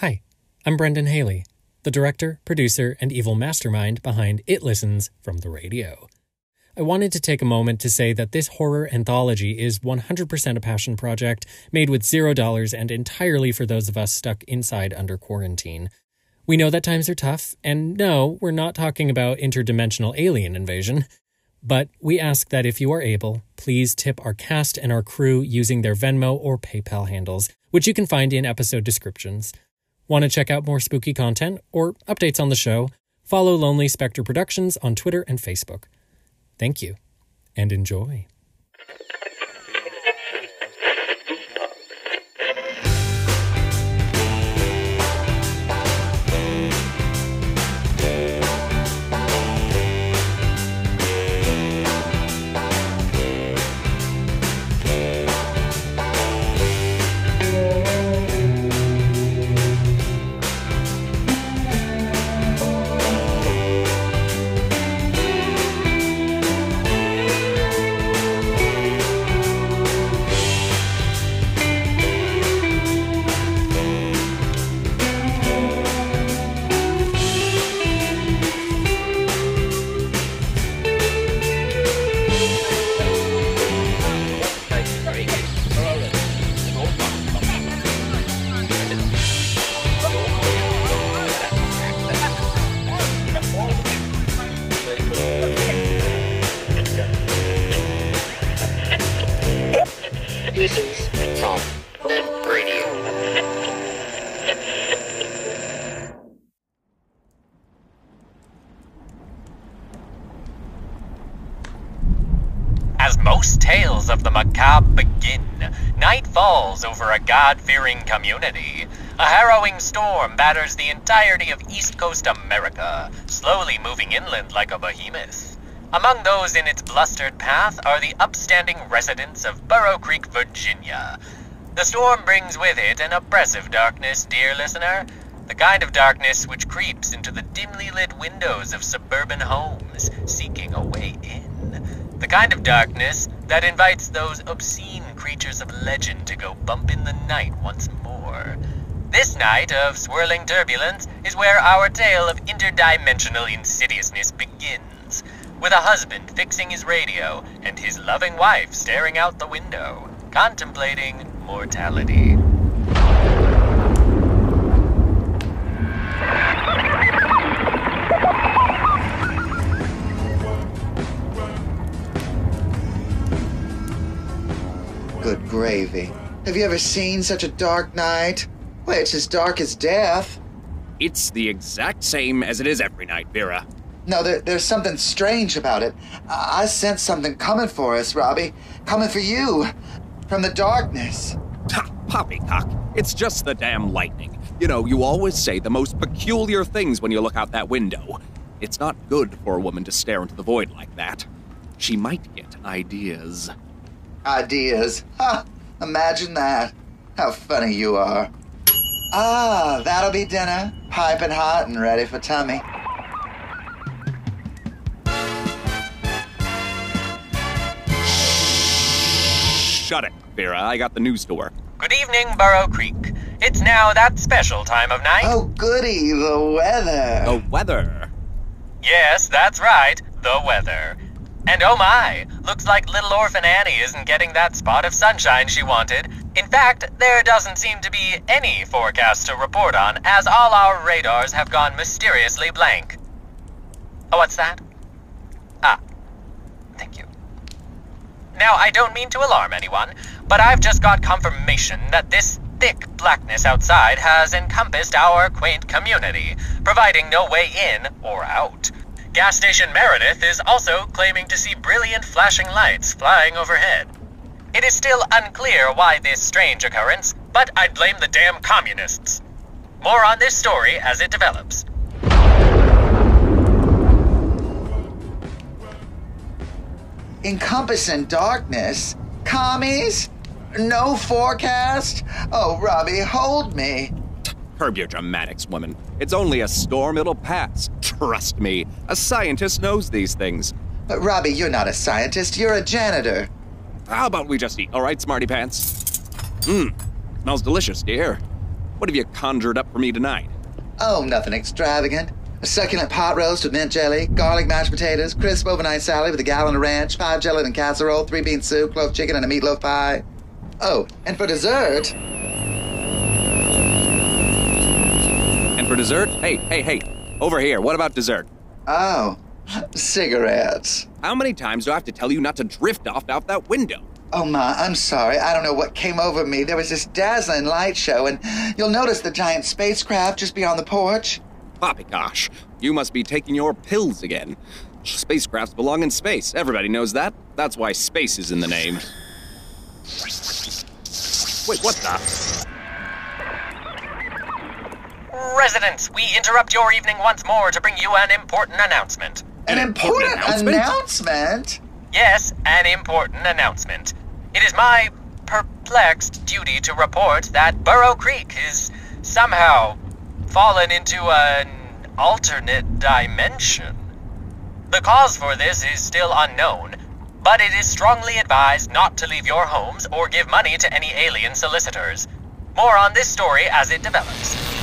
Hi, I'm Brendan Haley, the director, producer, and evil mastermind behind It Listens from the radio. I wanted to take a moment to say that this horror anthology is 100% a passion project made with zero dollars and entirely for those of us stuck inside under quarantine. We know that times are tough, and no, we're not talking about interdimensional alien invasion. But we ask that if you are able, please tip our cast and our crew using their Venmo or PayPal handles, which you can find in episode descriptions. Want to check out more spooky content or updates on the show? Follow Lonely Spectre Productions on Twitter and Facebook. Thank you and enjoy. As most tales of the macabre begin, night falls over a God fearing community. A harrowing storm batters the entirety of East Coast America, slowly moving inland like a behemoth. Among those in its blustered path are the upstanding residents of Burrow Creek, Virginia. The storm brings with it an oppressive darkness, dear listener. The kind of darkness which creeps into the dimly lit windows of suburban homes, seeking a way in. The kind of darkness that invites those obscene creatures of legend to go bump in the night once more. This night of swirling turbulence is where our tale of interdimensional insidiousness begins, with a husband fixing his radio and his loving wife staring out the window, contemplating mortality. Good gravy. Have you ever seen such a dark night? Why, it's as dark as death. It's the exact same as it is every night, Vera. No, there, there's something strange about it. I, I sense something coming for us, Robbie. Coming for you. From the darkness. Ha, poppycock. It's just the damn lightning. You know, you always say the most peculiar things when you look out that window. It's not good for a woman to stare into the void like that. She might get ideas. Ideas. Ha! Imagine that. How funny you are. Ah, that'll be dinner. Piping hot and ready for tummy. Shut it, Vera. I got the news to work. Good evening, Burrow Creek. It's now that special time of night. Oh, goody, the weather. The weather. Yes, that's right, the weather. And oh my, looks like little orphan Annie isn't getting that spot of sunshine she wanted. In fact, there doesn't seem to be any forecast to report on, as all our radars have gone mysteriously blank. Oh, what's that? Ah, thank you. Now, I don't mean to alarm anyone, but I've just got confirmation that this thick blackness outside has encompassed our quaint community, providing no way in or out. Gas station Meredith is also claiming to see brilliant flashing lights flying overhead. It is still unclear why this strange occurrence, but I'd blame the damn communists. More on this story as it develops. Encompassing darkness? Commies? No forecast? Oh, Robbie, hold me. Curb your dramatics, woman. It's only a storm, it'll pass. Trust me, a scientist knows these things. But Robbie, you're not a scientist, you're a janitor. How about we just eat, all right, smarty pants? Mmm, smells delicious, dear. What have you conjured up for me tonight? Oh, nothing extravagant. A succulent pot roast with mint jelly, garlic mashed potatoes, crisp overnight salad with a gallon of ranch, five gelatin and casserole, three bean soup, clove chicken, and a meatloaf pie. Oh, and for dessert, dessert? Hey, hey, hey, over here. What about dessert? oh, cigarettes. How many times do I have to tell you not to drift off out that window? Oh my, I'm sorry. I don't know what came over me. There was this dazzling light show, and you'll notice the giant spacecraft just beyond the porch. Poppycock, you must be taking your pills again. Spacecrafts belong in space. Everybody knows that. That's why space is in the name. Wait, what the? Residents, we interrupt your evening once more to bring you an important announcement. An An important important announcement? announcement? Yes, an important announcement. It is my perplexed duty to report that Burrow Creek is somehow fallen into an alternate dimension. The cause for this is still unknown, but it is strongly advised not to leave your homes or give money to any alien solicitors. More on this story as it develops.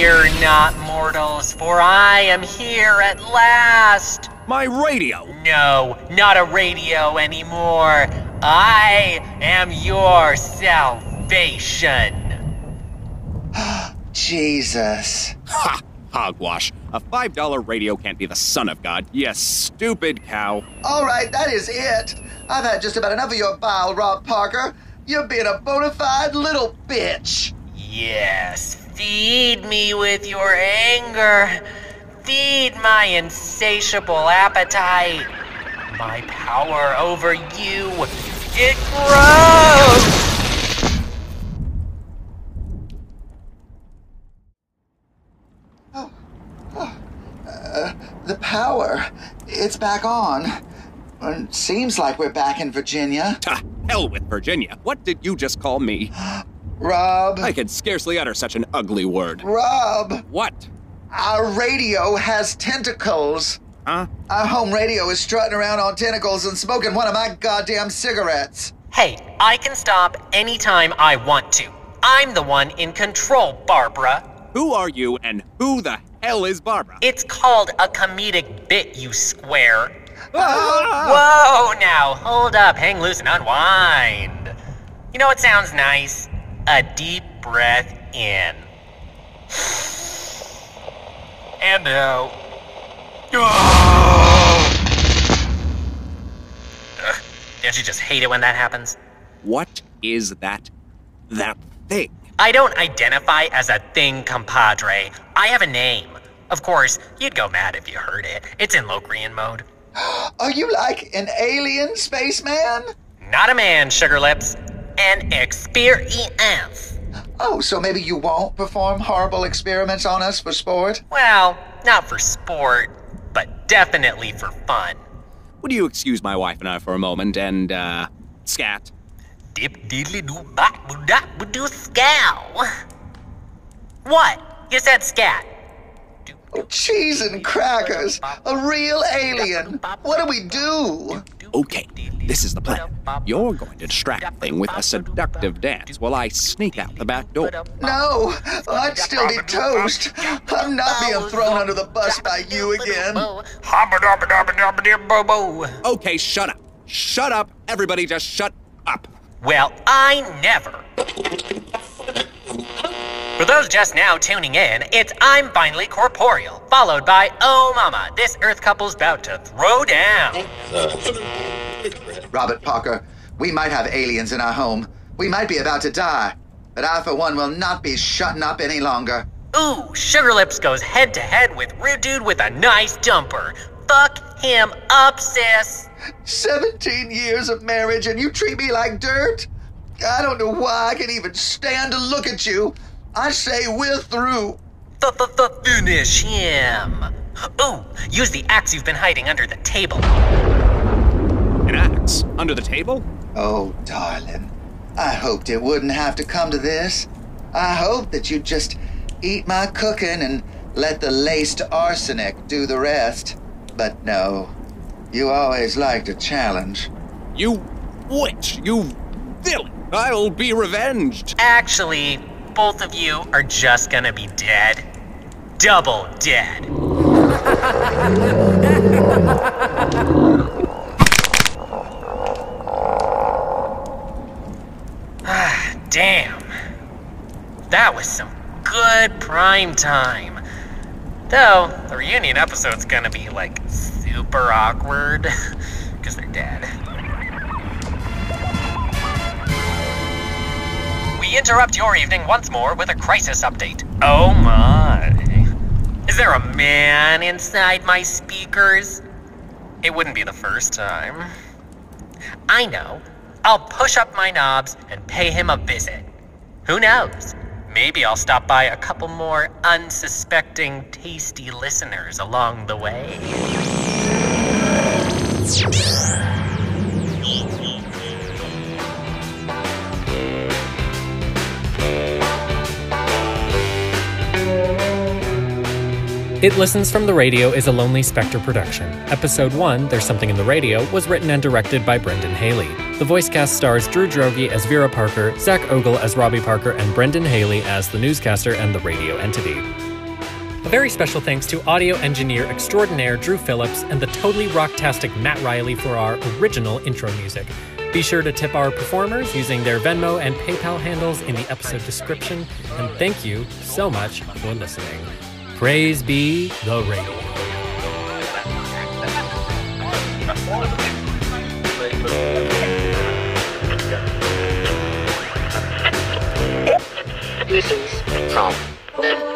Fear not, mortals, for I am here at last. My radio! No, not a radio anymore. I am your salvation. Jesus. Ha! Hogwash. A $5 radio can't be the son of God. Yes, stupid cow. All right, that is it. I've had just about enough of your bile, Rob Parker. You're being a bona fide little bitch. Yes, feed me with your anger. Feed my insatiable appetite. My power over you, it grows. The power, it's back on. And seems like we're back in Virginia. Ta hell with Virginia. What did you just call me? Rob, I could scarcely utter such an ugly word. Rob, What? our radio has tentacles. Huh? Our home radio is strutting around on tentacles and smoking one of my goddamn cigarettes. Hey, I can stop anytime I want to. I'm the one in control, Barbara. Who are you and who the hell is Barbara? It's called a comedic bit, you square. Ah! Whoa, now, hold up, hang loose and unwind. You know what sounds nice? A deep breath in. And out. Ugh, Don't you just hate it when that happens? What is that? That thing? I don't identify as a thing, compadre. I have a name. Of course, you'd go mad if you heard it. It's in Locrian mode. Are you like an alien spaceman? Not a man, Sugar Lips. An experience. Oh, so maybe you won't perform horrible experiments on us for sport? Well, not for sport, but definitely for fun. Would you excuse my wife and I for a moment and, uh, scat? Dip diddly doo bop boo dop boo doo scow. What? You said scat. Oh, cheese and crackers. A real alien. What do we do? Okay, this is the plan. You're going to distract the thing with a seductive dance while I sneak out the back door. No, I'd still be toast. I'm not being thrown under the bus by you again. Okay, shut up. Shut up. Everybody just shut up. Well, I never. For those just now tuning in, it's I'm Finally Corporeal, followed by Oh Mama, this Earth couple's about to throw down. Robert Parker, we might have aliens in our home. We might be about to die. But I, for one, will not be shutting up any longer. Ooh, Sugar Lips goes head to head with Rude Dude with a nice jumper. Fuck him up, sis. 17 years of marriage and you treat me like dirt? I don't know why I can even stand to look at you. I say we're through. Finish him. Ooh, use the axe you've been hiding under the table. An axe? Under the table? Oh, darling. I hoped it wouldn't have to come to this. I hoped that you'd just eat my cooking and let the laced arsenic do the rest. But no. You always liked a challenge. You witch! You villain! I'll be revenged. Actually, both of you are just gonna be dead. Double dead. ah, damn. That was some good prime time. Though, the reunion episode's gonna be like super awkward interrupt your evening once more with a crisis update. Oh my. Is there a man inside my speakers? It wouldn't be the first time. I know. I'll push up my knobs and pay him a visit. Who knows? Maybe I'll stop by a couple more unsuspecting, tasty listeners along the way. It Listens from the Radio is a Lonely Spectre production. Episode 1, There's Something in the Radio, was written and directed by Brendan Haley. The voice cast stars Drew Droege as Vera Parker, Zack Ogle as Robbie Parker, and Brendan Haley as the newscaster and the radio entity. A very special thanks to audio engineer extraordinaire Dru Phillips and the totally rocktastic Matt Reilly for our original intro music. Be sure to tip our performers using their Venmo and PayPal handles in the episode description, and thank you so much for listening. Praise be the radio. Listens from the